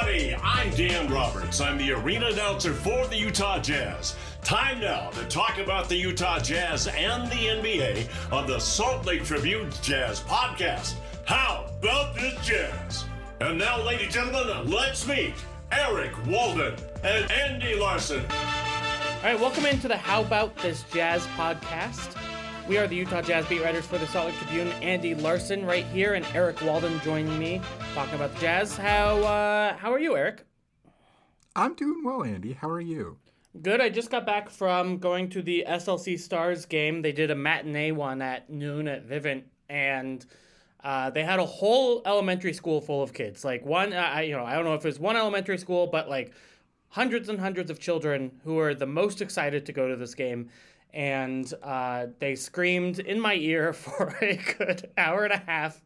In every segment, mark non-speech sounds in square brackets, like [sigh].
everybody. I'm Dan Roberts. I'm the arena announcer for the Utah Jazz. Time now to talk about the Utah Jazz and the NBA on the Salt Lake Tribune Jazz podcast. How about this Jazz? And now, ladies and gentlemen, let's meet Eric Walden and Andy Larsen. All right, welcome into the How About This Jazz podcast. We are the Utah Jazz beat writers for the Salt Lake Tribune. Andy Larsen right here, and Eric Walden joining me talking about the Jazz. How uh, how are you, Eric? I'm doing well, Andy. How are you? Good. I just got back from going to the SLC Stars game. They did a matinee one at noon at Vivint, and uh, they had a whole elementary school full of kids. Like one, I you know I don't know if it was one elementary school, but like hundreds and hundreds of children who are the most excited to go to this game. And uh, they screamed in my ear [laughs] for a good hour and a half.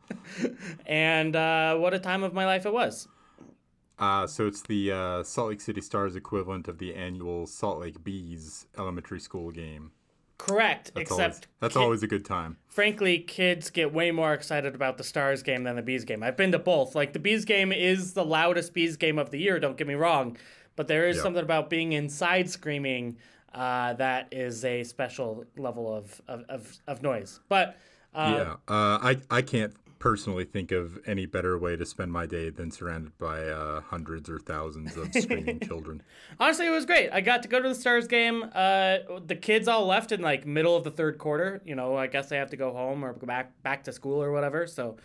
and uh, what a time of my life it was. Uh, so it's the uh, Salt Lake City Stars equivalent of the annual Salt Lake Bees elementary school game. Correct, That's except always, that's kid- always a good time. frankly, kids get way more excited about the Stars game than the Bees game. I've been to both. Like the Bees game is the loudest Bees game of the year. Don't get me wrong, but there is something about being inside screaming uh, that is a special level of of, of, of noise. But uh, yeah, uh, I I can't personally think of any better way to spend my day than surrounded by uh, hundreds or thousands of screaming [laughs] children. honestly, it was great. I got to go to the Stars game. Uh, the kids all left in like middle of the third quarter. You know, I guess they have to go home or go back back to school or whatever. So,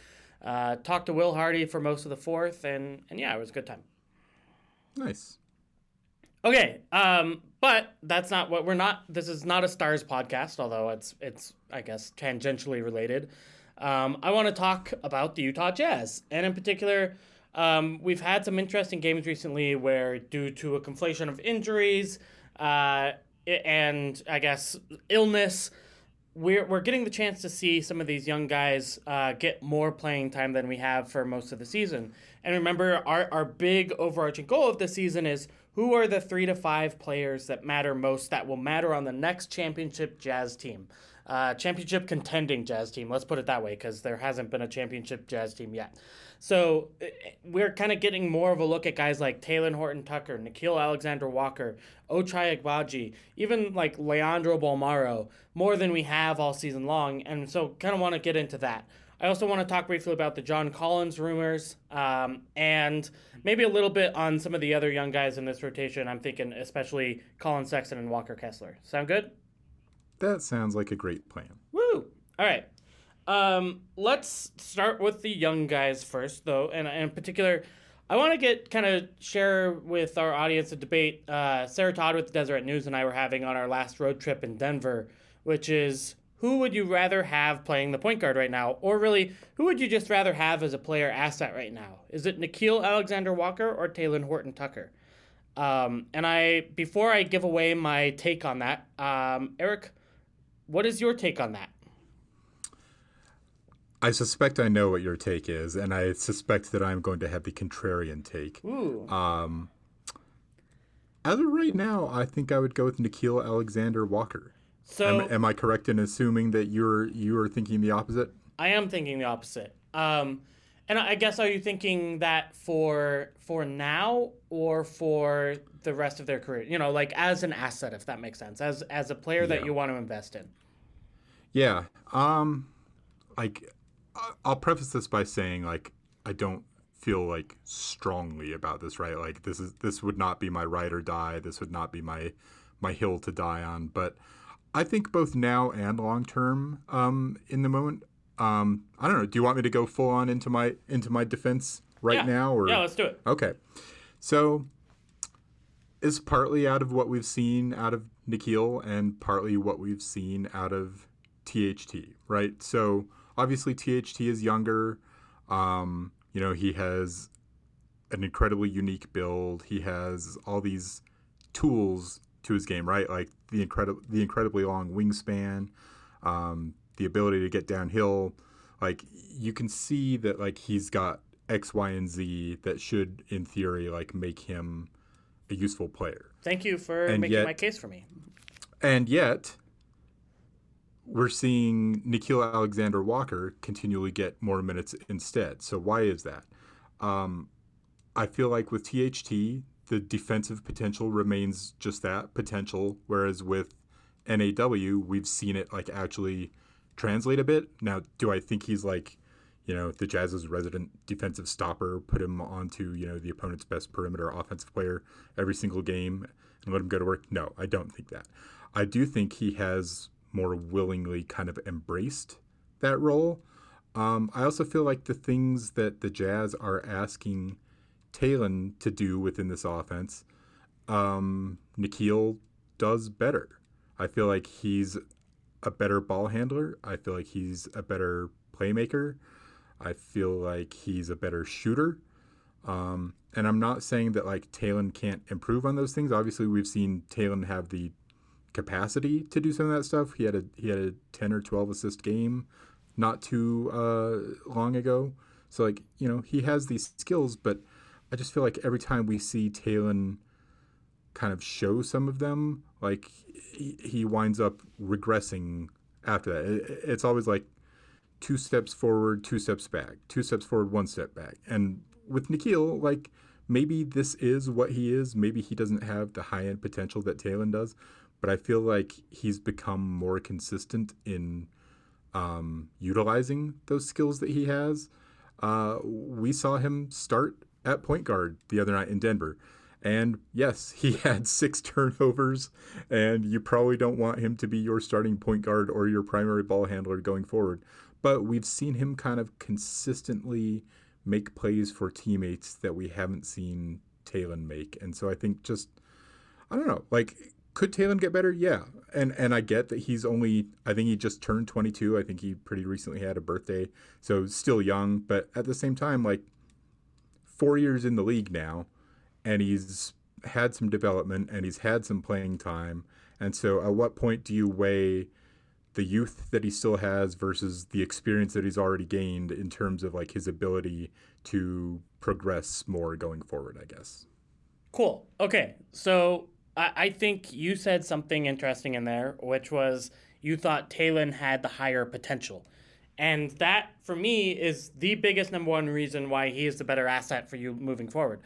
uh, talked to Will Hardy for most of the fourth, and and yeah, it was a good time. Nice. Okay, um, but that's not what we're not. This is not a stars podcast, although it's it's I guess tangentially related. Um, I want to talk about the Utah Jazz, and in particular, um, we've had some interesting games recently where, due to a conflation of injuries uh, and I guess illness, we're we're getting the chance to see some of these young guys uh, get more playing time than we have for most of the season. And remember, our our big overarching goal of the season is who are the three to five players that matter most that will matter on the next championship Jazz team, uh, championship contending Jazz team. Let's put it that way, because there hasn't been a championship Jazz team yet. So eh, we're kind of getting more of a look at guys like Talen Horton Tucker, Nickeil Alexander Walker, Ochai Agbaji, even like Leandro Bolmaro, more than we have all season long. And so kind of want to get into that. I also want to talk briefly about the John Collins rumors um, and maybe a little bit on some of the other young guys in this rotation. I'm thinking especially Collin Sexton and Walker Kessler. Sound good? That sounds like a great plan. Woo! All right. Um, let's start with the young guys first, though, and in particular, I want to get kind of share with our audience a debate uh, Sarah Todd with Deseret News and I were having on our last road trip in Denver, which is who would you rather have playing the point guard right now, or really, who would you just rather have as a player asset right now? Is it Nickeil Alexander Walker or Talen Horton Tucker? Um, and I, before I give away my take on that, um, Eric, what is your take on that? I suspect I know what your take is, and I suspect that I'm going to have the contrarian take. Ooh. As of right now, I think I would go with Nickeil Alexander Walker. So am, am I correct in assuming that you're you are thinking the opposite? I am thinking the opposite. Um, and I guess are you thinking that for for now or for the rest of their career? You know, like as an asset, if that makes sense, as as a player that you want to invest in. Yeah. Um like I'll preface this by saying like I don't feel like strongly about this, right? Like this is this would not be my ride or die. This would not be my my hill to die on, but I think both now and long term um in the moment um I don't know, do you want me to go full on into my into my defense right Yeah. now or Yeah, let's do it. Okay. So it's partly out of what we've seen out of Nickeil and partly what we've seen out of THT, right? So obviously THT is younger. Um, you know, he has an incredibly unique build. He has all these tools to his game, right? Like the incredible the incredibly long wingspan, um, the ability to get downhill. Like you can see that like he's got X, Y, and Z that should, in theory, like make him a useful player. Thank you for And making yet- my case for me. And yet, we're seeing Nikhil Alexander Walker continually get more minutes instead. So why is that? Um, I feel like with THT, the defensive potential remains just that potential, whereas with NAW, we've seen it like actually translate a bit. Now, do I think he's like, you know, the Jazz's resident defensive stopper, put him onto, you know, the opponent's best perimeter offensive player every single game and let him go to work? No, I don't think that. I do think he has more willingly kind of embraced that role. Um, I also feel like the things that the Jazz are asking Talen to do within this offense, um, Nickeil does better. I feel like he's a better ball handler. I feel like he's a better playmaker. I feel like he's a better shooter. Um, and I'm not saying that like Talen can't improve on those things. Obviously, we've seen Talen have the capacity to do some of that stuff. He had a he had a 10 or 12 assist game not too uh, long ago. So like you know he has these skills, but I just feel like every time we see Talen kind of show some of them, like he, he winds up regressing after that. It, it's always like two steps forward, two steps back, two steps forward, one step back. And with Nickeil, like maybe this is what he is. Maybe he doesn't have the high end potential that Talen does, but I feel like he's become more consistent in um, utilizing those skills that he has. Uh, we saw him start at point guard the other night in Denver. And yes, [laughs] he had six turnovers, and you probably don't want him to be your starting point guard or your primary ball handler going forward. But we've seen him kind of consistently make plays for teammates that we haven't seen Talen make. And so I think just, I don't know, like, could Talen get better? Yeah. And and I get that he's only I think he just turned 22. I think he pretty recently had a birthday. So still young, but at the same time like 4 years in the league now and he's had some development and he's had some playing time. And so at what point do you weigh the youth that he still has versus the experience that he's already gained in terms of like his ability to progress more going forward, I guess. Cool. Okay. So I, I think you said something interesting in there, which was you thought Talen had the higher potential. And that, for me, is the biggest number one reason why he is the better asset for you moving forward.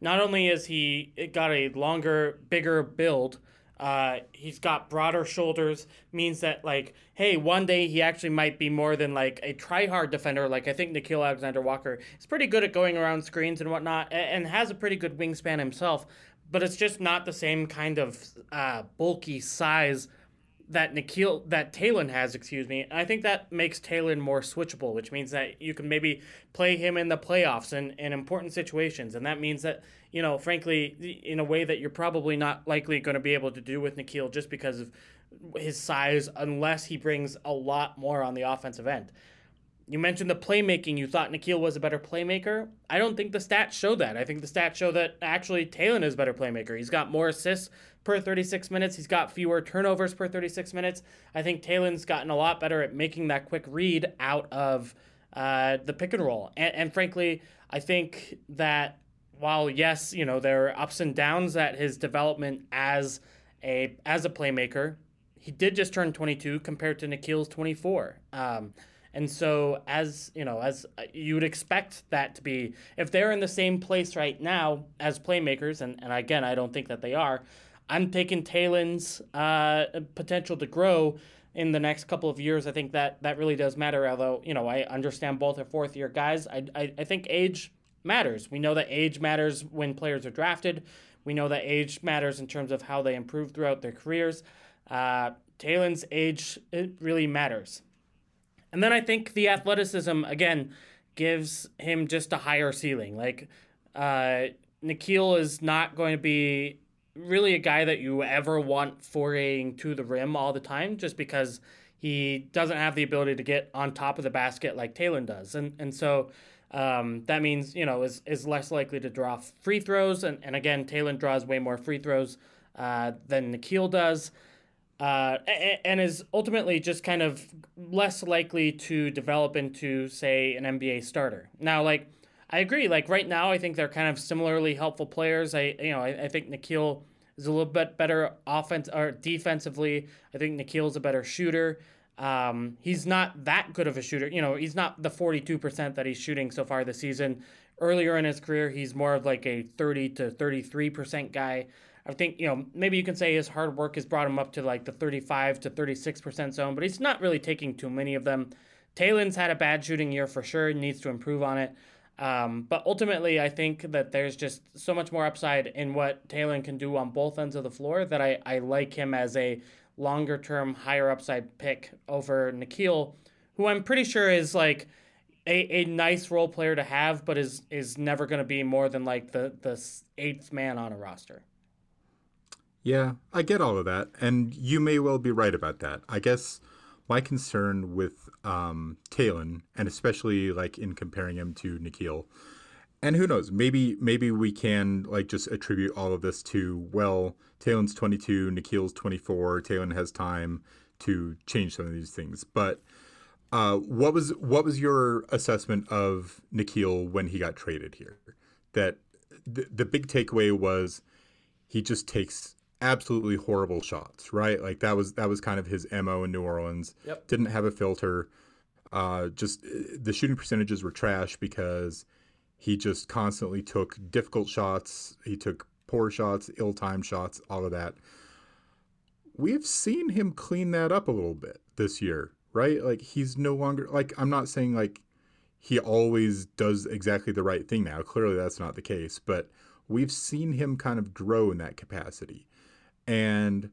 Not only is he got a longer, bigger build, uh, he's got broader shoulders, means that like, hey, one day he actually might be more than like a try-hard defender. Like I think Nickeil Alexander Walker is pretty good at going around screens and whatnot, and, and has a pretty good wingspan himself but it's just not the same kind of uh, bulky size that Nickeil that Talen has, excuse me. I think that makes Talen more switchable, which means that you can maybe play him in the playoffs and in important situations, and that means that you know, frankly, in a way that you're probably not likely going to be able to do with Nickeil just because of his size, unless he brings a lot more on the offensive end. You mentioned the playmaking. You thought Nickeil was a better playmaker. I don't think the stats show that. I think the stats show that actually Talen is a better playmaker. He's got more assists per 36 minutes. He's got fewer turnovers per 36 minutes. I think Talen's gotten a lot better at making that quick read out of uh, the pick and roll. And, and frankly, I think that while yes, you know there are ups and downs at his development as a as a playmaker, he did just turn 22 compared to Nickeil's 24. Um, and so, as you know, as you would expect that to be, if they're in the same place right now as playmakers, and, and again, I don't think that they are, I'm taking Talen's uh, potential to grow in the next couple of years. I think that that really does matter. Although, you know, I understand both are fourth year guys. I, I, I think age matters. We know that age matters when players are drafted. We know that age matters in terms of how they improve throughout their careers. Uh, Talen's age it really matters. And then I think the athleticism again gives him just a higher ceiling. Like uh, Nickeil is not going to be really a guy that you ever want foraying to the rim all the time, just because he doesn't have the ability to get on top of the basket like Talen does, and and so. Um, that means you know is, is less likely to draw free throws, and, and again, Talen draws way more free throws uh, than Nickeil does uh, and is ultimately just kind of less likely to develop into, say, an NBA starter. Now, like, I agree. Like right now, I think they're kind of similarly helpful players. I, you know, I, I think Nickeil is a little bit better offense or defensively. I think Nickeil's a better shooter. Um, he's not that good of a shooter. You know, he's not the 42% that he's shooting so far this season. earlier in his career, he's more of like a 30 to 33% guy. I think, you know, maybe you can say his hard work has brought him up to like the 35 to 36% zone, but he's not really taking too many of them. Talen's had a bad shooting year for sure, needs to improve on it. Um, but ultimately, I think that there's just so much more upside in what Talen can do on both ends of the floor that I, I like him as a longer term, higher upside pick over Nickeil, who I'm pretty sure is like a, a nice role player to have, but is is never going to be more than like the the eighth man on a roster. Yeah, I get all of that, and you may well be right about that. I guess my concern with um, Talen, and especially like in comparing him to Nickeil, and who knows, maybe maybe we can like just attribute all of this to well, Talen's 22, Nickeil's 24, Talen has time to change some of these things, but uh, what was what was your assessment of Nickeil when he got traded here? That the big takeaway was he just takes absolutely horrible shots, right? Like that was that was kind of his mo in New Orleans. Yep. Didn't have a filter. Uh, just the shooting percentages were trash because he just constantly took difficult shots. He took poor shots, ill-timed shots, all of that. We've seen him clean that up a little bit this year right? Like he's no longer like I'm not saying like he always does exactly the right thing now. Clearly that's not the case, but we've seen him kind of grow in that capacity. And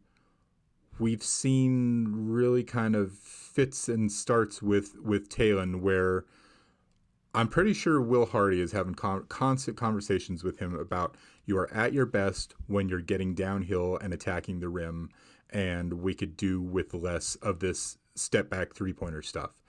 we've seen really kind of fits and starts with with Talen where I'm pretty sure Will Hardy is having con- constant conversations with him about you are at your best when you're getting downhill and attacking the rim, and we could do with less of this step back three pointer stuff.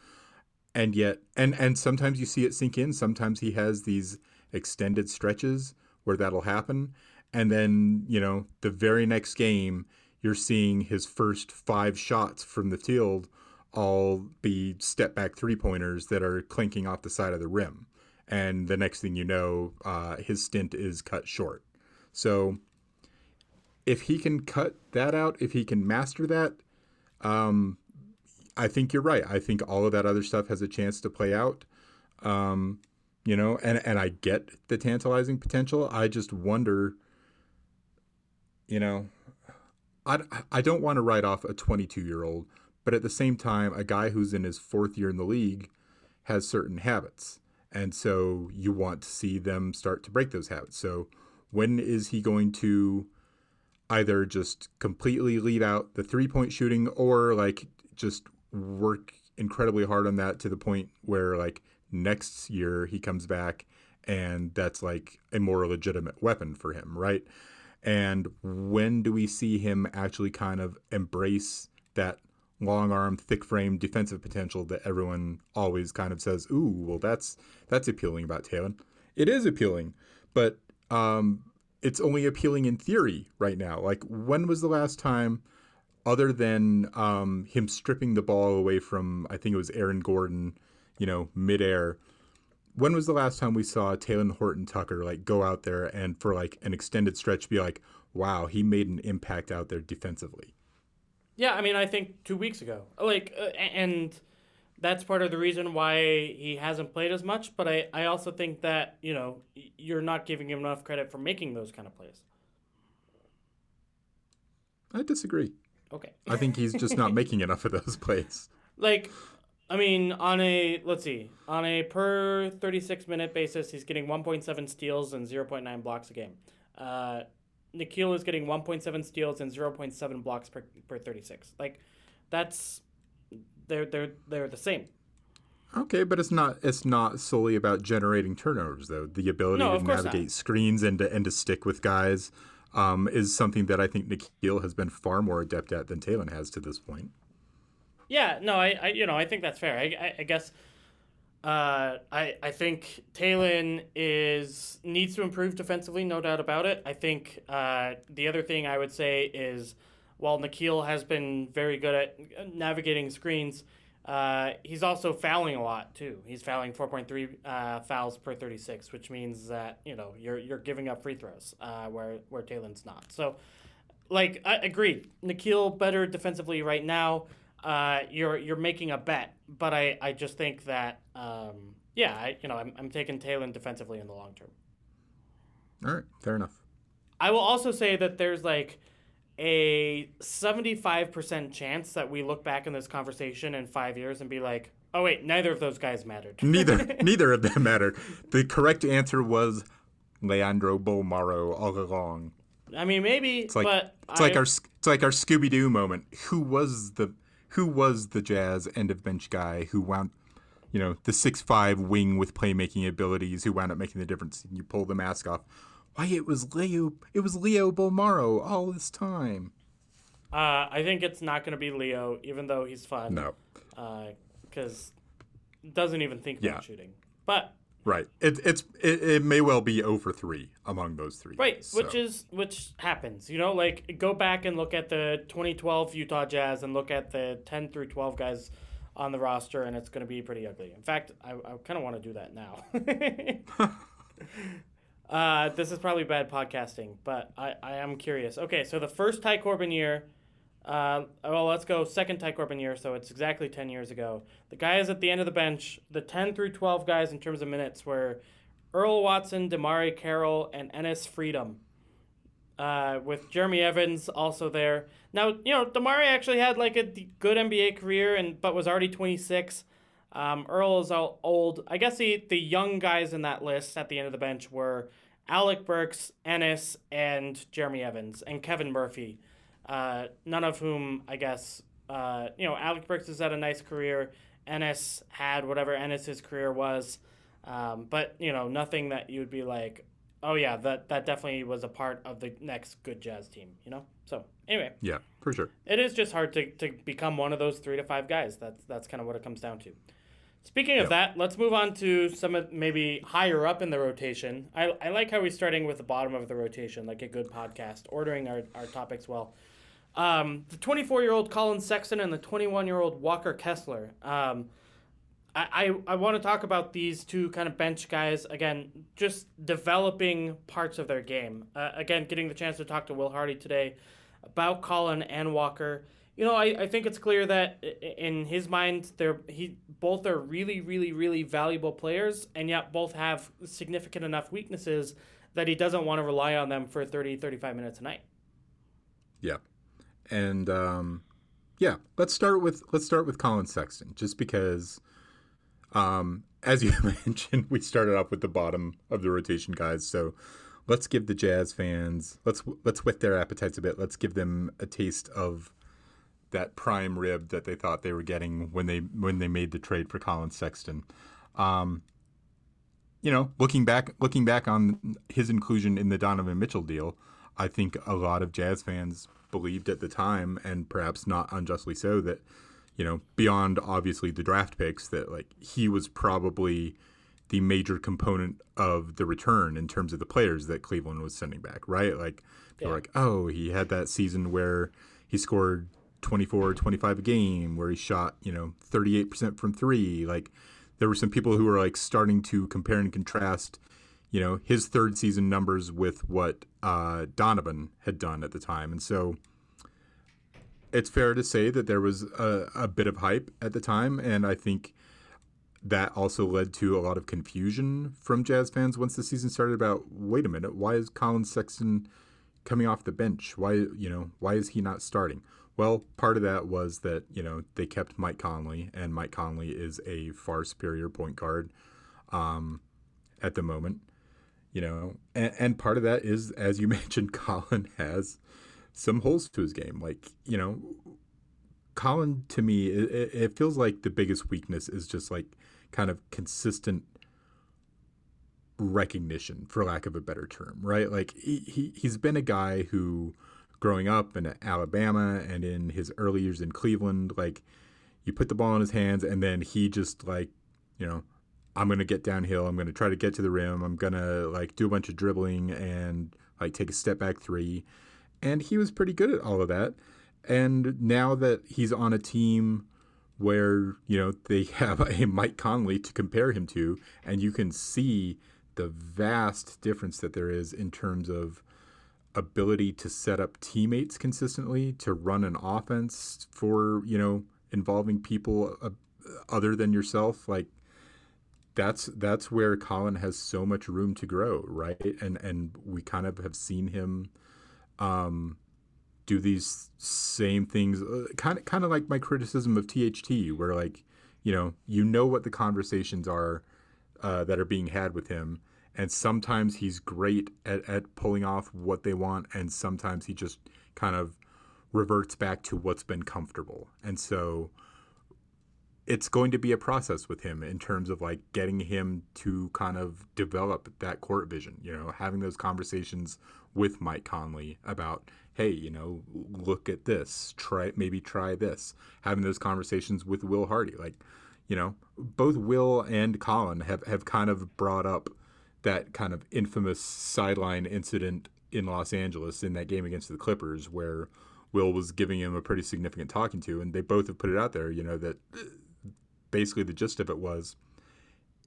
And yet, and and sometimes you see it sink in. Sometimes he has these extended stretches where that'll happen, and then you know the very next game you're seeing his first five shots from the field all be step back three pointers that are clinking off the side of the rim. And the next thing you know, uh, his stint is cut short. So if he can cut that out, if he can master that, um, I think you're right. I think all of that other stuff has a chance to play out. Um, you know, and and I get the tantalizing potential. I just wonder, you know, I I don't want to write off a 22 year old, but at the same time, a guy who's in his fourth year in the league has certain habits, and so you want to see them start to break those habits. So when is he going to? either just completely leave out the three point shooting or like just work incredibly hard on that to the point where like next year he comes back and that's like a more legitimate weapon for him, right? And when do we see him actually kind of embrace that long arm, thick frame defensive potential that everyone always kind of says, "Ooh, well that's that's appealing about Talen." It is appealing, but um, it's only appealing in theory right now. Like when was the last time other than um, him stripping the ball away from, I think it was Aaron Gordon, you know, midair. When was the last time we saw Talen Horton Tucker like go out there and for like an extended stretch be like, wow, he made an impact out there defensively? Yeah, I mean, I think two weeks ago. Like, uh, and that's part of the reason why he hasn't played as much. But I, I also think that, you know, you're not giving him enough credit for making those kind of plays. I disagree. Okay. I think he's just not [laughs] making enough of those plays. Like, I mean, on a let's see, on a per thirty six minute basis, he's getting one point seven steals and zero point nine blocks a game. Uh, Nickeil is getting one point seven steals and zero point seven blocks per per thirty six. Like, that's they're they're they're the same. Okay, but it's not it's not solely about generating turnovers though. The ability No, to navigate not. screens and to and to stick with guys um, is something that I think Nickeil has been far more adept at than Talen has to this point. Yeah, no, I, I you know, I think that's fair. I, I, I guess uh, I, I think Talen is needs to improve defensively, no doubt about it. I think uh, the other thing I would say is while Nickeil has been very good at navigating screens, uh, he's also fouling a lot too. He's fouling 4.3 uh, fouls per 36, which means that you know you're you're giving up free throws uh, where where Talen's not. So, like I agree, Nickeil better defensively right now. Uh, you're you're making a bet, but I, I just think that um, yeah, I, you know, I'm, I'm taking Talen defensively in the long term. All right, fair enough. I will also say that there's like a 75% chance that we look back in this conversation in five years and be like, oh, wait, neither of those guys mattered. [laughs] Neither neither of them mattered. The correct answer was Leandro Bolmaro all along. I mean, maybe, It's like but it's like our it's like our Scooby Doo moment. Who was the who was the Jazz end of bench guy who wound, you know, the six five wing with playmaking abilities who wound up making the difference? And you pull the mask off. Why it was Leo it was Leo Bolmaro all this time. uh, I think it's not going to be Leo, even though he's fun. No, Because doesn't even think about Yeah. shooting. But right. It, it's it, it may well be over three among those three. Right, guys, which is which happens. You know, like go back and look at the 2012 Utah Jazz and look at the 10 through 12 guys on the roster, and it's going to be pretty ugly. In fact, I, I kind of want to do that now. [laughs] uh, this is probably bad podcasting, but I, I am curious. Okay, so the first Ty Corbin year. Uh, well, let's go second Ty Corbin year, so it's exactly 10 years ago. The guys at the end of the bench, the 10 through 12 guys in terms of minutes were Earl Watson, DeMarre Carroll, and Enes Freedom. Uh, with Jeremy Evans also there. Now, you know, DeMarre actually had like a good NBA career, and but was already 26. Um, Earl is all old. I guess the, the young guys in that list at the end of the bench were Alec Burks, Enes, and Jeremy Evans, and Kevin Murphy. Uh, none of whom, I guess, uh, you know, Alec Burks has had a nice career. Enes had whatever Enes's career was. Um, but, you know, nothing that you would be like, oh, yeah, that, that definitely was a part of the next good jazz team, you know? So, anyway, yeah, for sure. it is just hard to, to become one of those three to five guys. That's, that's kind of what it comes down to. Speaking of Yep. that, let's move on to some of maybe higher up in the rotation. I, I like how we're starting with the bottom of the rotation, like a good podcast, ordering our, our topics well. Um, the 24 year old Collin Sexton and the 21 year old Walker Kessler. Um, I, I, I want to talk about these two kind of bench guys again, just developing parts of their game. Uh, again, getting the chance to talk to Will Hardy today about Collin and Walker. You know, I, I think it's clear that in his mind, they're he both are really, really, really valuable players, and yet both have significant enough weaknesses that he doesn't want to rely on them for 30, 35 minutes a night. Yeah, and um, yeah, let's start with let's start with Collin Sexton, just because, um, as you [laughs] mentioned, we started off with the bottom of the rotation guys. So let's give the Jazz fans let's let's whet their appetites a bit. Let's give them a taste of that prime rib that they thought they were getting when they when they made the trade for Collin Sexton. Um, you know, looking back looking back on his inclusion in the Donovan Mitchell deal, I think a lot of Jazz fans believed at the time, and perhaps not unjustly so, that you know, beyond obviously the draft picks, that like he was probably the major component of the return in terms of the players that Cleveland was sending back, right? Like they were Yeah. like, oh, he had that season where he scored 24, 25 a game, where he shot, you know, 38% from three. Like there were some people who were like starting to compare and contrast, you know, his third season numbers with what uh, Donovan had done at the time. And so it's fair to say that there was a, a bit of hype at the time. And I think that also led to a lot of confusion from Jazz fans once the season started about wait a minute, why is Collin Sexton coming off the bench? Why, you know, why is he not starting? Well, part of that was that, you know, they kept Mike Conley, and Mike Conley is a far superior point guard um, at the moment, you know, and, and part of that is, as you [laughs] mentioned, Collin has some holes to his game. Like, you know, Collin to me, it, it- feels like the biggest weakness is just like kind of consistent recognition, for lack of a better term, right? Like he, he he's been a guy who, growing up in Alabama and in his early years in Cleveland, like you put the ball in his hands and then he just like, you know, I'm gonna get downhill. I'm gonna try to get to the rim. I'm gonna like do a bunch of dribbling and like take a step back three, and he was pretty good at all of that. And now that he's on a team where you know they [laughs] have a Mike Conley to compare him to, and you can see the vast difference that there is in terms of ability to set up teammates consistently, to run an offense for you know involving people uh, other than yourself. Like that's that's where Collin has so much room to grow, right? And and we kind of have seen him um, do these same things, uh, kind of kind of like my criticism of THT, where like you know you know what the conversations are uh, that are being had with him, and sometimes he's great at, at pulling off what they want, and sometimes he just kind of reverts back to what's been comfortable, and so it's going to be a process with him in terms of like getting him to kind of develop that court vision, you know, having those conversations with Mike Conley about, hey, you know, look at this, try maybe try this. Having those conversations with Will Hardy, like, you know, both Will and Collin have have kind of brought up that kind of infamous sideline incident in Los Angeles in that game against the Clippers where Will was giving him a pretty significant talking to, and they both have put it out there, you know, that basically the gist of it was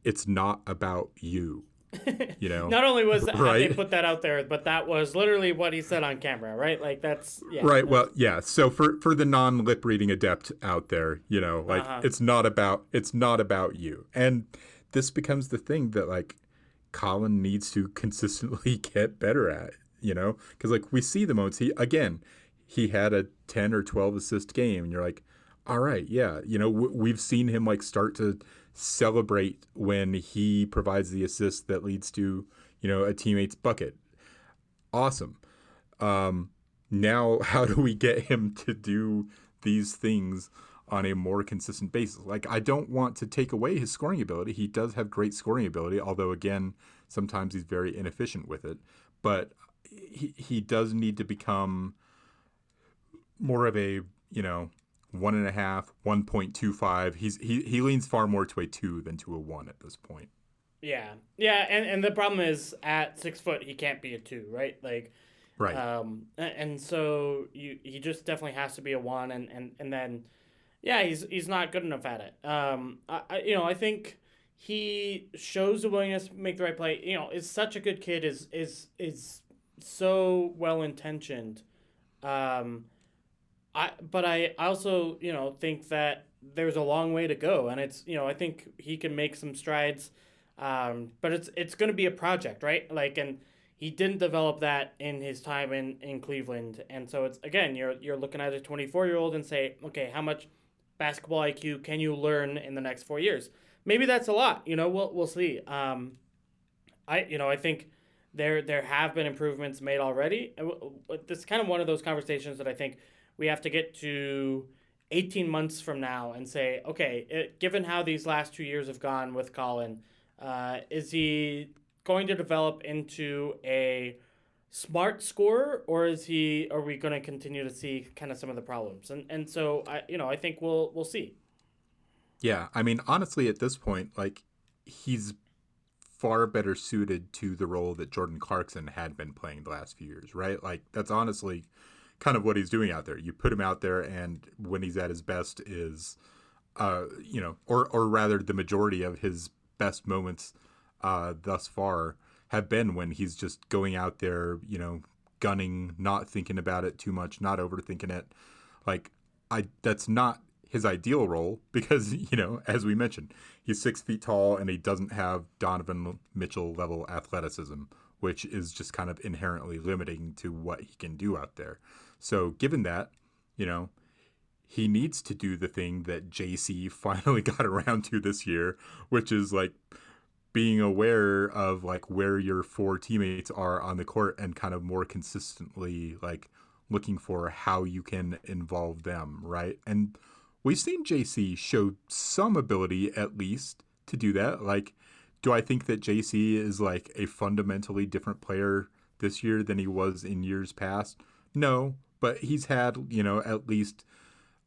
it's not about you. [laughs] You know, not only was that, right? they put that out there, but that was literally what he said on camera, right? Like that's yeah, right. That's... Well, yeah. So for for the non lip reading adept out there, you know, like uh-huh. it's not about it's not about you, and this becomes the thing that like Collin needs to [laughs] consistently get better at, you know, because like we see the moments he again he had a ten or twelve assist game, and you're like, all right, yeah, you know, w- we've seen him like start to celebrate when he provides the assist that leads to, you know, a teammate's bucket. Awesome. Um, now, [laughs] how do we get him to do these things on a more consistent basis? Like, I don't want to take away his scoring ability. He does have great scoring ability, although, again, sometimes he's very inefficient with it. But he, he does need to become more of a, you know, one and a half, one point two five. He's he he leans far more to a two than to a one at this point. Yeah, yeah, and and the problem is at six foot he can't be a two, right? Like, right. Um, and so you he just definitely has to be a one, and and and then, yeah, he's he's not good enough at it. Um, I, I you know I think he shows the willingness to make the right play. You know, is such a good kid. Is is is so well intentioned. Um, I but I also you know think that there's a long way to go, and it's you know I think he can make some strides, um, but it's it's going to be a project, right? Like and he didn't develop that in his time in, in Cleveland, and so it's again you're you're looking at a 24 year old and say, okay, how much basketball IQ can you learn in the next four years? Maybe that's a lot. You know, we'll we'll see. Um, I you know I think there there have been improvements made already. This is kind of one of those conversations that I think we have to get to 18 months from now and say, okay, it, given how these last two years have gone with Collin, uh, is he going to develop into a smart scorer or is he are we going to continue to see kind of some of the problems? And and so i you know i think we'll we'll see. Yeah i mean honestly at this point like he's far better suited to the role that jordan clarkson had been playing the last few years right? Like that's honestly kind of what he's doing out there. You put him out there, and when he's at his best, is uh, you know, or or rather, the majority of his best moments uh, thus far have been when he's just going out there, you know, gunning, not thinking about it too much, not overthinking it. Like I, that's not his ideal role [laughs] because you know, as we mentioned, he's six feet tall and he doesn't have Donovan Mitchell level athleticism, which is just kind of inherently limiting to what he can do out there. So, given that, you know, he needs to do the thing that JC [laughs] finally got around to this year, which is like being aware of like where your four teammates are on the court and kind of more consistently like looking for how you can involve them, right? And we've seen JC show some ability at least to do that. Like, do I think that JC is like a fundamentally different player this year than he was in years past? No, but he's had you know at least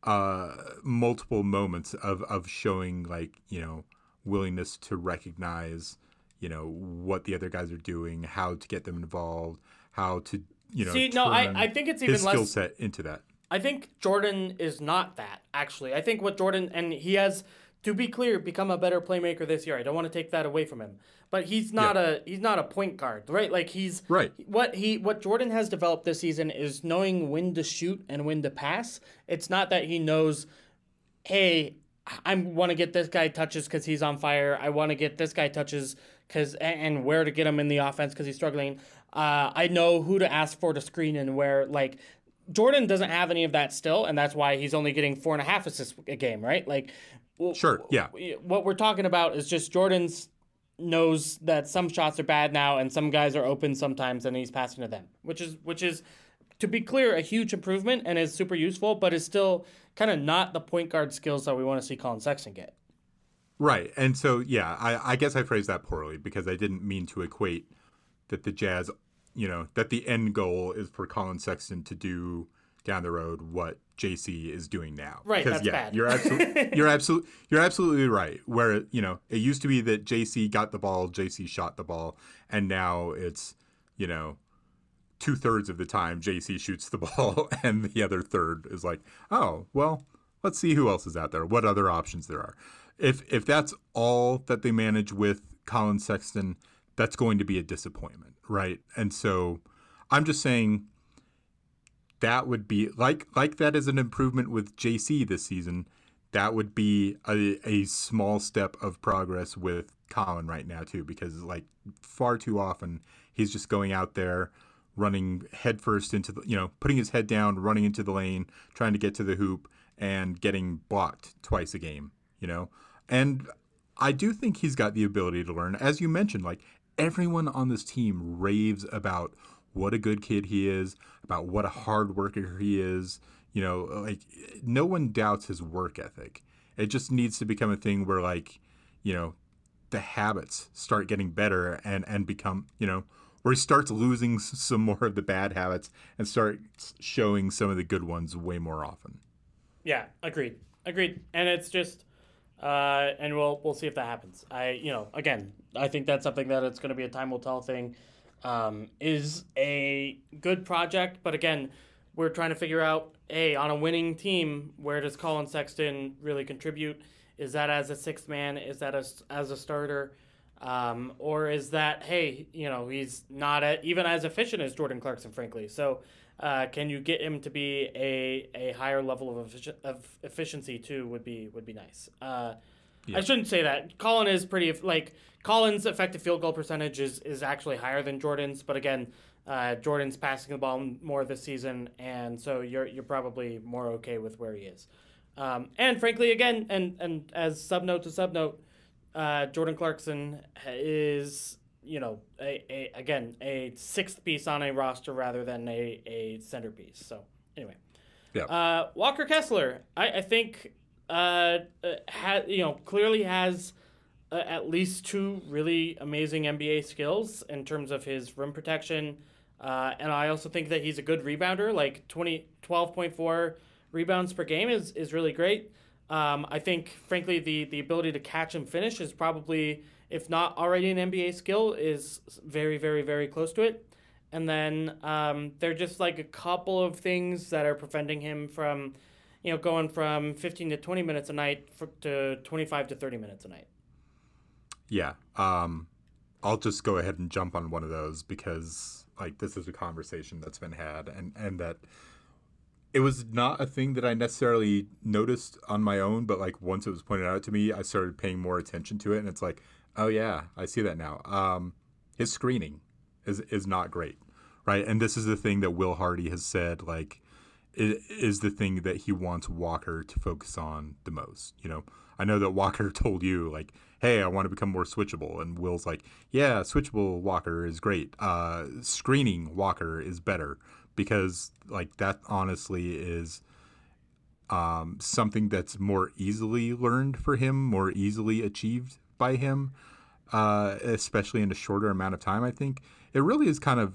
uh, multiple moments of of showing like you know willingness to recognize you know what the other guys are doing, how to get them involved, how to you know. See, no, I I think it's even his less skill set into that. I think Jordan is not that actually. I think what Jordan and he has to be clear, become a better playmaker this year. I don't want to take that away from him, but he's not yeah. a he's not a point guard, right? Like he's right. What he what Jordan has developed this season is knowing when to shoot and when to pass. It's not that he knows, hey, I want to get this guy touches because he's on fire. I want to get this guy touches because and where to get him in the offense because he's struggling. Uh, I know who to ask for to screen and where. Like Jordan doesn't have any of that still, and that's why he's only getting four and a half assists a game, right? Like, sure, yeah. What we're talking about is just Jordan's knows that some shots are bad now and some guys are open sometimes and he's passing to them, which is which is to be clear a huge improvement and is super useful, but is still kind of not the point guard skills that we want to see Collin Sexton get. Right, and so yeah, I, I guess I phrased that poorly because I didn't mean to equate that the Jazz, you know, that the end goal is for Collin Sexton to do down the road what JC is doing now. Right, that's yeah, bad. you're absolutely [laughs] you're absolutely you're absolutely right. Where you know it used to be that JC got the ball, JC shot the ball, and now it's you know two thirds of the time JC shoots the [laughs] ball, and the other third is like, oh well, let's see who else is out there, what other options there are. If if that's all that they manage with Collin Sexton, that's going to be a disappointment, right? And so I'm just saying that would be like like that is an improvement with JC this season. That would be a, a small step of progress with Collin right now too, because like far too often he's just going out there running headfirst into the you know putting his head down, running into the lane, trying to get to the hoop, and getting blocked twice a game. You know, and I do think he's got the ability to learn, as you mentioned. Like everyone on this team raves about what a good kid he is, about what a hard worker he is. You know, like no one doubts his work ethic. It just needs to become a thing where like, you know, the habits start getting better and and become, you know, where he starts losing some more of the bad habits and starts showing some of the good ones way more often. Yeah, agreed. Agreed. And it's just uh, and we'll we'll see if that happens. I you know, again, I think that's something that it's going to be a time will tell thing um, is a good project. But again, we're trying to figure out, hey, on a winning team, where does Collin Sexton really contribute? Is that as a sixth man? Is that as, as a starter? Um, or is that, hey, you know, he's not a, even as efficient as Jordan Clarkson, frankly. So uh, can you get him to be a, a higher level of, of efficiency too? Would be would be nice. Uh, yeah. I shouldn't say that. Collin is pretty like Collin's effective field goal percentage is is actually higher than Jordan's, but again, uh, Jordan's passing the ball more this season, and so you're you're probably more okay with where he is. Um, and frankly, again, and and as sub note to sub note, uh, Jordan Clarkson is you know a, a again a sixth piece on a roster rather than a a centerpiece. So anyway, yeah. Uh, Walker Kessler, I, I think uh, uh ha, you know clearly has uh, at least two really amazing NBA skills in terms of his rim protection. Uh, and I also think that he's a good rebounder. Like 20, 12.4 rebounds per game is, is really great. Um, I think, frankly, the, the ability to catch and finish is probably, if not already an NBA skill, is very, very, very close to it. And then um, there are just like a couple of things that are preventing him from, you know, going from 15 to 20 minutes a night for, to 25 to 30 minutes a night. Yeah. Um, I'll just go ahead and jump on one of those because like this is a conversation that's been had and and that it was not a thing that I necessarily noticed on my own, but like once it was pointed out to me, I started paying more attention to it, and it's like, oh yeah, I see that now. Um, his screening is is not great, right? And this is the thing that Will Hardy has said, like, is the thing that he wants Walker to focus on the most. You know, I know that Walker [laughs] told you like hey, I want to become more switchable. And Will's like, yeah, switchable Walker is great. Uh, screening Walker is better because like that honestly is um, something that's more easily learned for him, more easily achieved by him, uh, especially in a shorter amount of time. I think it really is kind of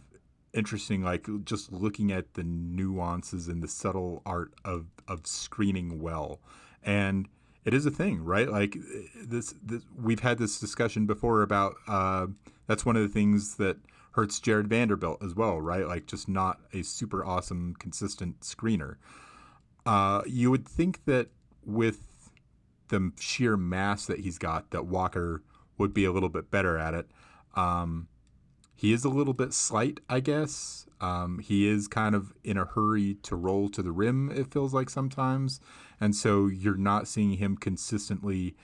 interesting, like just looking at the nuances and the subtle art of of screening well, and it is a thing, right? Like this, this we've had this discussion before about uh, that's one of the things that hurts Jarred Vanderbilt as well, right? Like just not a super awesome, consistent screener. Uh, you would think that with the sheer mass that he's got, that Walker would be a little bit better at it. Um, he is a little bit slight, I guess. Um, he is kind of in a hurry to roll to the rim, it feels like sometimes. And so you're not seeing him consistently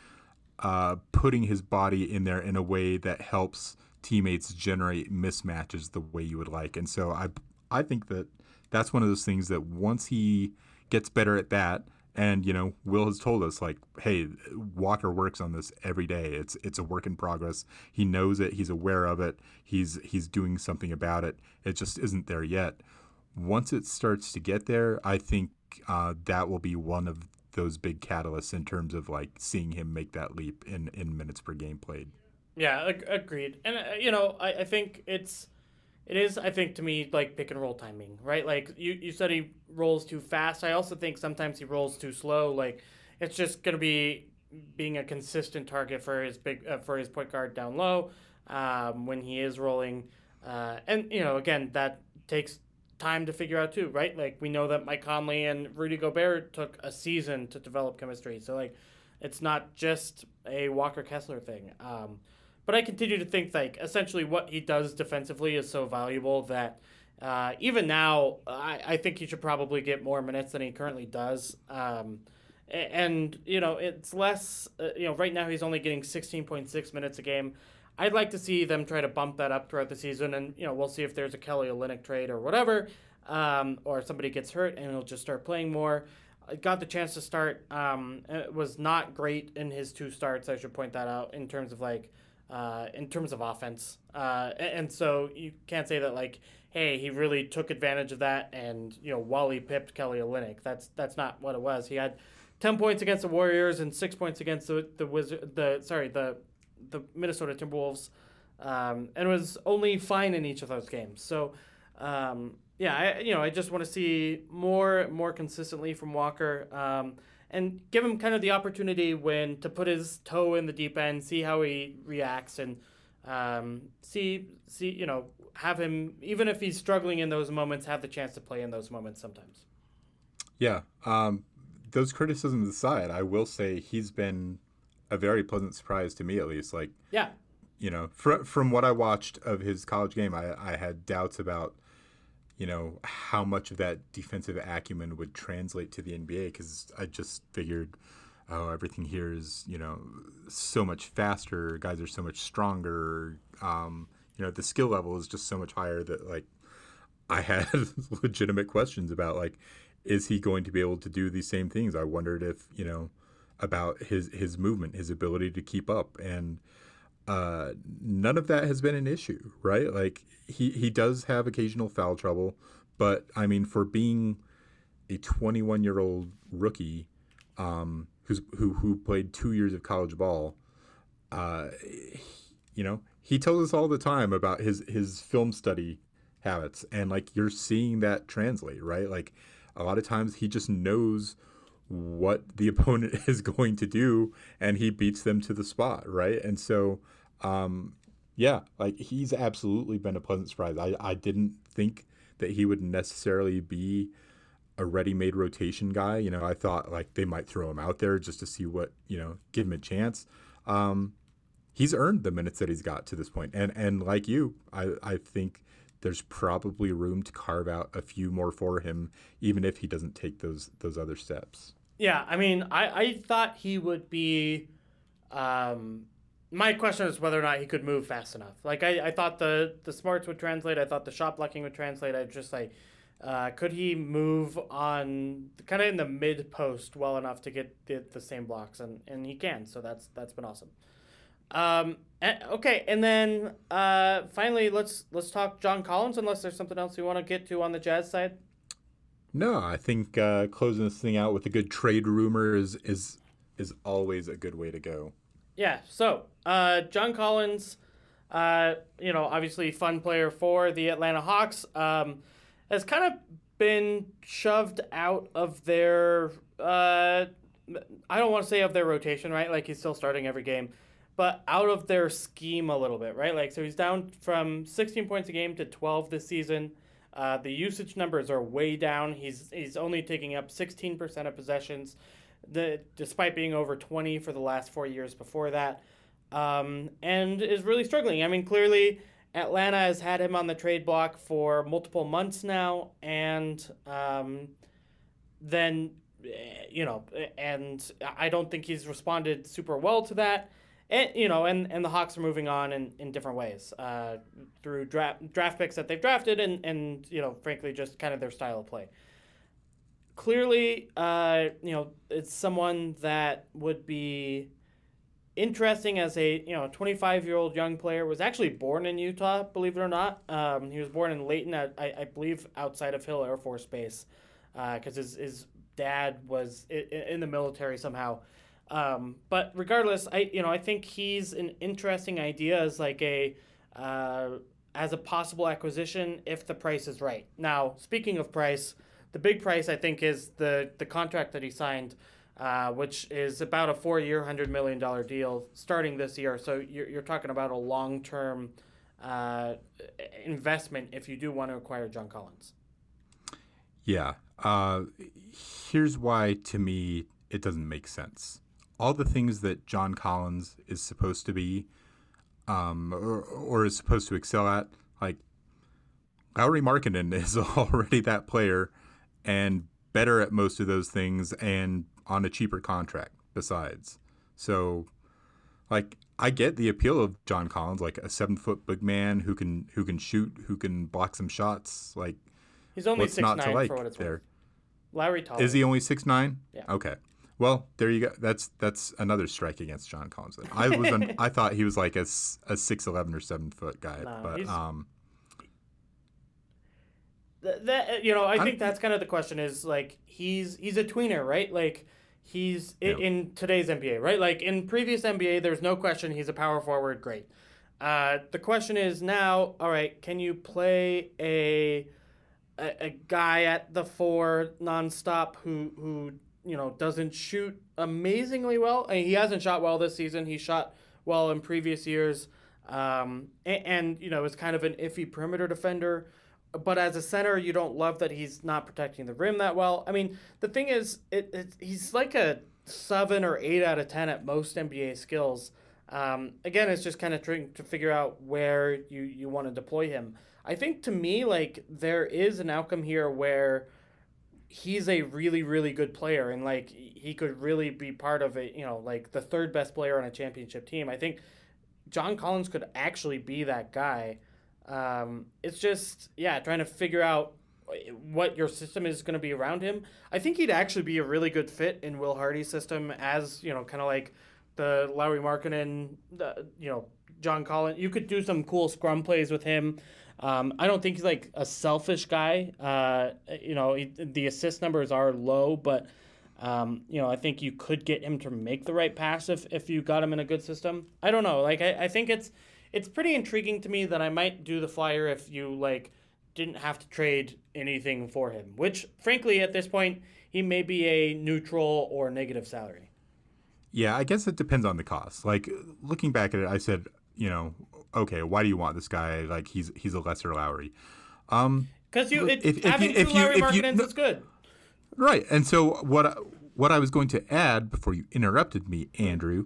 uh, putting his body in there in a way that helps teammates generate mismatches the way you would like. And so I, I think that that's one of those things that once he gets better at that, and you know, Will has told us like, hey, Walker works on this every day. It's it's a work in progress. He knows it. He's aware of it. He's he's doing something about it. It just isn't there yet. Once it starts to get there, I think uh, that will be one of those big catalysts in terms of like seeing him make that leap in in minutes per game played. Yeah, ag- agreed. And uh, you know, I, I think it's it is, I think, to me, like pick and roll timing, right? Like you, you said he rolls too fast. I also think sometimes he rolls too slow. Like it's just going to be being a consistent target for his big uh, for his point guard down low um, when he is rolling. Uh, and you know, again, that takes time to figure out too, right? Like we know that Mike Conley and Rudy Gobert took a season to develop chemistry. So like, it's not just a Walker Kessler thing. Um, but I continue to think like essentially what he does defensively is so valuable that uh, even now I, I think he should probably get more minutes than he currently does. Um, and you know it's less. Uh, you know right now he's only getting 16.6 minutes a game. I'd like to see them try to bump that up throughout the season, and you know we'll see if there's a Kelly Olynyk trade or whatever, um, or somebody gets hurt and he'll just start playing more. Got the chance to start. Um, it was not great in his two starts. I should point that out in terms of like uh, in terms of offense. Uh, and, so you can't say that like, hey, he really took advantage of that and you know Wally pipped Kelly Olynyk. That's that's not what it was. He had ten points against the Warriors and six points against the the Wizard the sorry the the Minnesota Timberwolves, um, and was only fine in each of those games. So. Um, yeah, I, you know, I just want to see more more consistently from Walker. Um, and give him kind of the opportunity when to put his toe in the deep end, see how he reacts, and um, see see you know have him even if he's struggling in those moments, have the chance to play in those moments sometimes. Yeah, um, those criticisms aside, I will say he's been a very pleasant surprise to me at least. Like yeah, you know, fr- from what I watched of his college game, I, I had doubts about you know how much of that defensive acumen would translate to the NBA because I just figured oh everything here is you know so much faster guys are so much stronger um, you know the skill level is just so much higher that like I had [laughs] legitimate questions about like is he going to be able to do these same things? I wondered if you know about his his movement his ability to keep up. And uh, none of that has been an issue, right? Like he he does have occasional foul trouble, but I mean, for being a 21 year old rookie, um, who's who who played two years of college ball, uh, you know, he tells us all the time about his his film study habits, and like you're seeing that translate, right? Like a lot of times he just knows what the [laughs] opponent is going to do and he beats them to the spot right and so um, yeah like he's absolutely been a pleasant surprise I, I didn't think that he would necessarily be a ready-made rotation guy you know i thought like they might throw him out there just to see what you know give him a chance um, he's earned the minutes that he's got to this point. and and like you i i think there's probably room to carve out a few more for him even if he doesn't take those those other steps yeah, I mean, I, I thought he would be. Um, my question is whether or not he could move fast enough. Like I, I thought the the smarts would translate. I thought the shot blocking would translate. I just like, uh, could he move on kind of in the mid post well enough to get the, the same blocks and and he can. So that's that's been awesome. Um, okay, and then uh, finally let's let's talk John Collins. Unless there's something else you want to get to on the Jazz side. No, I think uh, closing this thing out with a good trade rumor is is is always a good way to go. Yeah. So, uh, John Collins, uh, you know, obviously fun player for the Atlanta Hawks, um, has kind of been shoved out of their. Uh, I don't want to say of their rotation, right? Like he's still starting every game, but out of their scheme a little bit, right? Like so he's down from 16 points a game to 12 this season. Uh, the usage numbers are way down. He's he's only taking up 16% of possessions, the, despite being over 20 for the last four years before that, um, and is really struggling. I mean, clearly Atlanta has had him on the trade block for multiple months now, and um, then eh, you know, and I don't think he's responded super well to that. And you know, and, and the Hawks are moving on in, in different ways uh, through draft draft picks that they've drafted, and and you know, frankly, just kind of their style of play. Clearly, uh, you know, it's someone that would be interesting as a you know 25 year old young player was actually born in utah believe it or not. Um, he was born in layton I, I believe outside of hill air force base because uh, his, his dad was in the military somehow. Um, but regardless i you know i think he's an interesting idea as like a uh, as a possible acquisition if the price is right. Now speaking of price the big price i think is the the contract that he signed uh, which is about a four year, $100 million deal starting this year. So you're, you're talking about a long term uh, investment if you do want to acquire John Collins. Yeah. Uh, here's why, to me, it doesn't make sense. All the things that John Collins is supposed to be um, or, or is supposed to excel at, like Lauri Markkanen [laughs] is already that player and better at most of those things and on a cheaper contract besides. So, like, I get the appeal of John Collins, like a seven foot big man who can who can shoot, who can block some shots. Like, he's only six nine like for what it's there? worth. Is he only six nine? Yeah. Okay. Well, there you go. That's that's another strike against John Collins. Then. I was un- [laughs] I thought he was like a, a six eleven or seven foot guy, no, but um. That you know, I think I'm, that's kind of the question. Is like he's he's a tweener, right? Like he's in, in today's NBA, right? Like in previous NBA, there's no question he's a power forward. Great. Uh, the question is now, all right, can you play a, a, a guy at the four nonstop who who you know doesn't shoot amazingly well? I mean, he hasn't shot well this season. He shot well in previous years, um, and, and you know is kind of an iffy perimeter defender but as a center, you don't love that he's not protecting the rim that well. I mean, the thing is, it, it he's like a seven or eight out of ten at most NBA skills. Um, again, it's just kind of trying to figure out where you you want to deploy him. I think to me, like there is an outcome here where he's a really really good player and like he could really be part of it. You know, like the third best player on a championship team. I think John Collins could actually be that guy. Um, it's just yeah, trying to figure out what your system is going to be around him. I think he'd actually be a really good fit in Will Hardy's system as you know, kind of like the Lauri Markkanen, the you know John Collins. You could do some cool scrum plays with him. Um, I don't think he's like a selfish guy. Uh, you know, he, the assist numbers are low, but um, you know, I think you could get him to make the right pass if, if you got him in a good system. I don't know. Like, I, I think it's it's pretty intriguing to me that I might do the flyer if you like didn't have to trade anything for him. Which, frankly, at this point, he may be a neutral or negative salary. Yeah, I guess it depends on the cost. Like looking back at it, I said, you know, okay, why do you want this guy? Like he's he's a lesser Lauri. Um, because you it, if, having if you, two Lauri Markkanens no, is good. Right, and so what what I was going to add before you interrupted me, Andrew,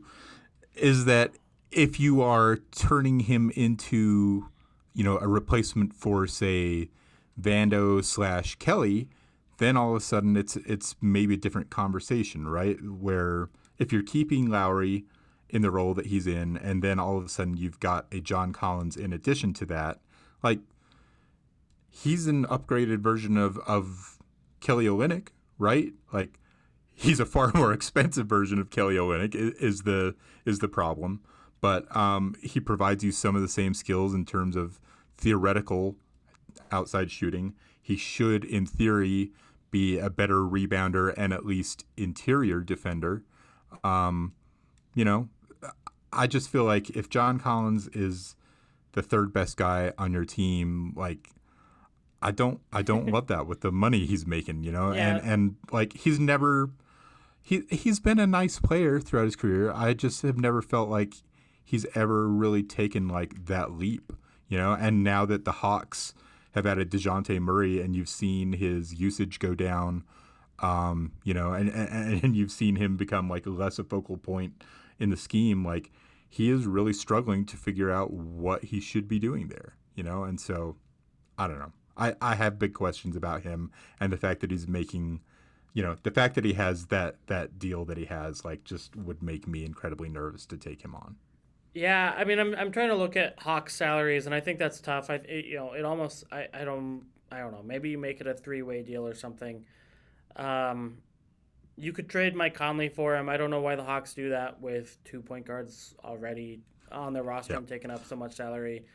is that if you are turning him into, you know, a replacement for say Vando slash Kelly, then all of a sudden it's it's maybe a different conversation, right? Where if you're keeping Lauri in the role that he's in, and then all of a sudden you've got a John Collins in addition to that, like he's an upgraded version of of Kelly Olynyk, right? Like he's a far [laughs] more expensive version of Kelly Olynyk is the is the problem but um, he provides you some of the same skills in terms of theoretical outside shooting. He should, in theory, be a better rebounder and at least interior defender. Um, you know, I just feel like if John Collins is the third best guy on your team, like I don't I don't [laughs] love that with the money he's making, you know? Yeah. And and like he's never he he's been a nice player throughout his career. I just have never felt like he's ever really taken like that leap, you know. And now that the Hawks have added Dejounte Murray, and you've seen his usage go down, um, you know, and, and and you've seen him become like less a focal point in the scheme, like he is really struggling to figure out what he should be doing there, you know? And so I don't know. I, I have big questions about him and the fact that he's making you know, the fact that he has that that deal that he has like just would make me incredibly nervous to take him on. Yeah, I mean, I'm, I'm trying to look at Hawks salaries, and I think that's tough. I it, you know, it almost I, I don't I don't know. Maybe you make it a three way deal or something. Um, you could trade Mike Conley for him. I don't know why the Hawks do that with two point guards already on their roster yep. and taking up so much salary.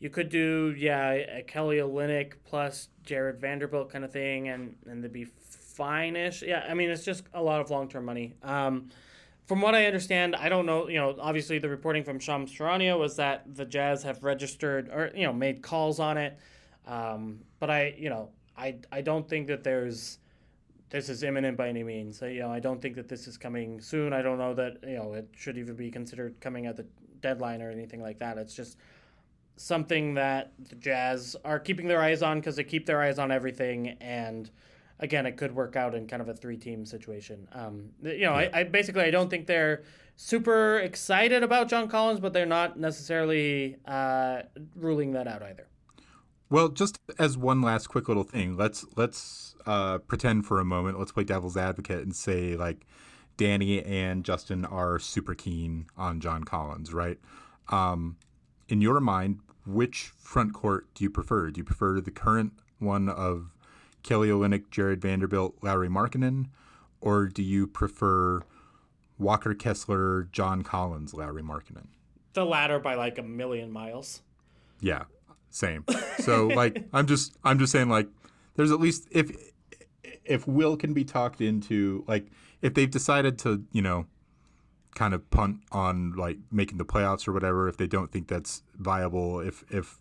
You could do yeah, a Kelly Olynyk plus Jarred Vanderbilt kind of thing, and and they'd be fine-ish. Yeah, I mean it's just a lot of long-term money. Um, from what I understand, I don't know. You know, obviously the reporting from Shams Charania was that the Jazz have registered or you know made calls on it. Um, but I, you know, I I don't think that there's this is imminent by any means. You know, I don't think that this is coming soon. I don't know that you know it should even be considered coming at the deadline or anything like that. It's just something that the Jazz are keeping their eyes on because they keep their eyes on everything. And again, it could work out in kind of a three-team situation. Um, you know, yeah. I, I basically I don't think they're super excited about John Collins, but they're not necessarily uh, ruling that out either. Well, just as one last quick little thing, let's let's uh, pretend for a moment. Let's play devil's advocate and say like Danny and Justin are super keen on John Collins, right? Um, in your mind, which front court do you prefer? Do you prefer the current one of Kelly Olynyk, Jarred Vanderbilt, Lauri Markkanen, or do you prefer Walker Kessler, John Collins, Lauri Markkanen? The latter by like a million miles. Yeah, same. So [laughs] like I'm just I'm just saying like there's at least if if Will can be talked into like if they've decided to, you know, kind of punt on like making the playoffs or whatever, if they don't think that's viable, if if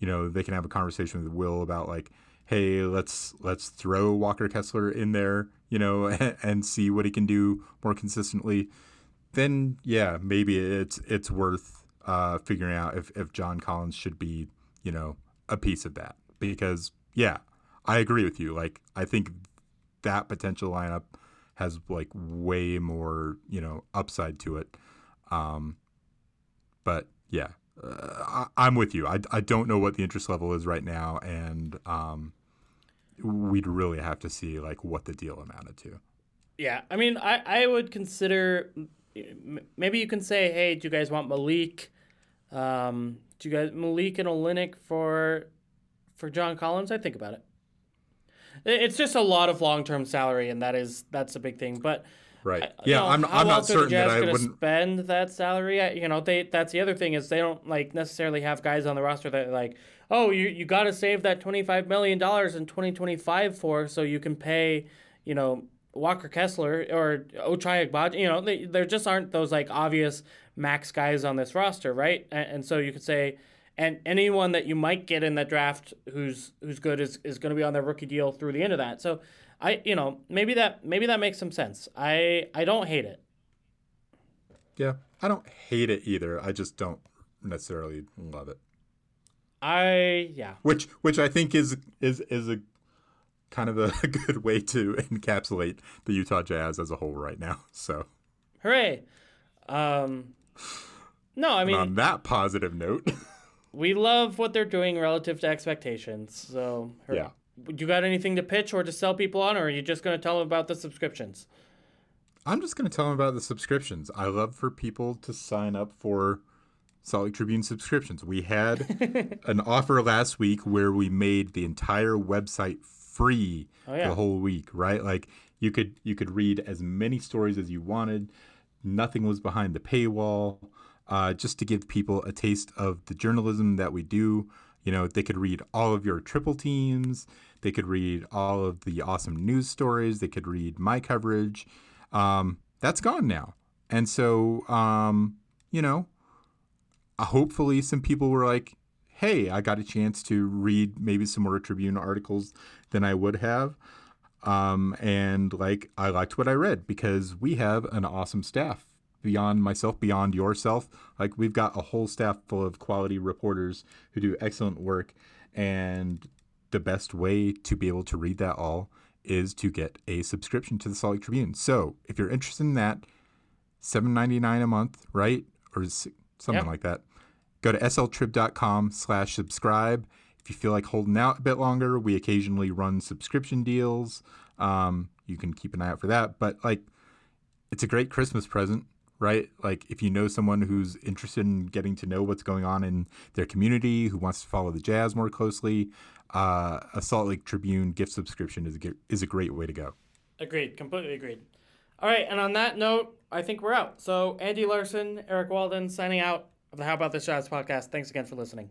you know, they can have a conversation with Will about like, hey, let's let's throw Walker Kessler in there, you know, [laughs] and, see what he can do more consistently. Then yeah, maybe it's it's worth uh, figuring out if, if John Collins should be you know, a piece of that. Because, yeah, I agree with you. Like, I think that potential lineup has like way more, you know, upside to it. Um, but yeah, uh, I, am with you. I, I don't know what the interest level is right now, and um, we'd really have to see like what the deal amounted to. Yeah, I mean, I I would consider maybe you can say, hey, do you guys want Malik? Um, do you guys Malik and Olynyk for for John Collins? I think about it. It's just a lot of long term salary, and that is that's a big thing. But right, yeah, know, I'm I'm not certain that I wouldn't spend that salary. I, you know, they that's the other thing is they don't like necessarily have guys on the roster that like, oh, you you got to save that twenty five million dollars in twenty twenty five for so you can pay, you know, Walker Kessler or Ochai Agbaji. You know, they, there just aren't those like obvious max guys on this roster, right? And, and, so you could say, and anyone that you might get in that draft who's who's good is, is going to be on their rookie deal through the end of that. So I, you know, maybe that maybe that makes some sense. I I don't hate it. Yeah, I don't hate it either. I just don't necessarily love it. I yeah. Which which I think is is is a kind of a [laughs] good way to encapsulate the Utah Jazz as a whole right now. So, hooray! Um, no, I mean and on that positive note, [laughs] we love what they're doing relative to expectations. So, hooray. yeah. You got anything to pitch or to sell people on, or are you just going to tell them about the subscriptions? I'm just going to tell them about the subscriptions. I love for people to sign up for Salt Lake Tribune subscriptions. We had [laughs] an offer last week where we made the entire website free oh, yeah. the whole week, right? Like you could you could read as many stories as you wanted. Nothing was behind the paywall. Uh, just to give people a taste of the journalism that we do. You know, they could read all of your triple teams. They could read all of the awesome news stories. They could read my coverage. Um, that's gone now. And so, um, you know, hopefully some people were like, hey, I got a chance to read maybe some more Tribune articles than I would have. Um, and like, I liked what I read because we have an awesome staff beyond myself, beyond yourself. Like, we've got a whole staff full of quality reporters who do excellent work. And the best way to be able to read that all is to get a subscription to the Salt Lake Tribune. So if you're interested in that, $7.99 a month, right? or something Yep. like that. Go to sltrib.com slash subscribe. If you feel like holding out a bit longer, we occasionally run subscription deals. Um, you can keep an eye out for that. But like, it's a great Christmas present, right? Like, if you know someone who's interested in getting to know what's going on in their community, who wants to follow the Jazz more closely, uh, a Salt Lake Tribune gift subscription is a, is a great way to go. Agreed. Completely agreed. All right, and on that note, I think we're out. So Andy Larsen, Eric Walden, signing out of the How About This Jazz podcast. Thanks again for listening.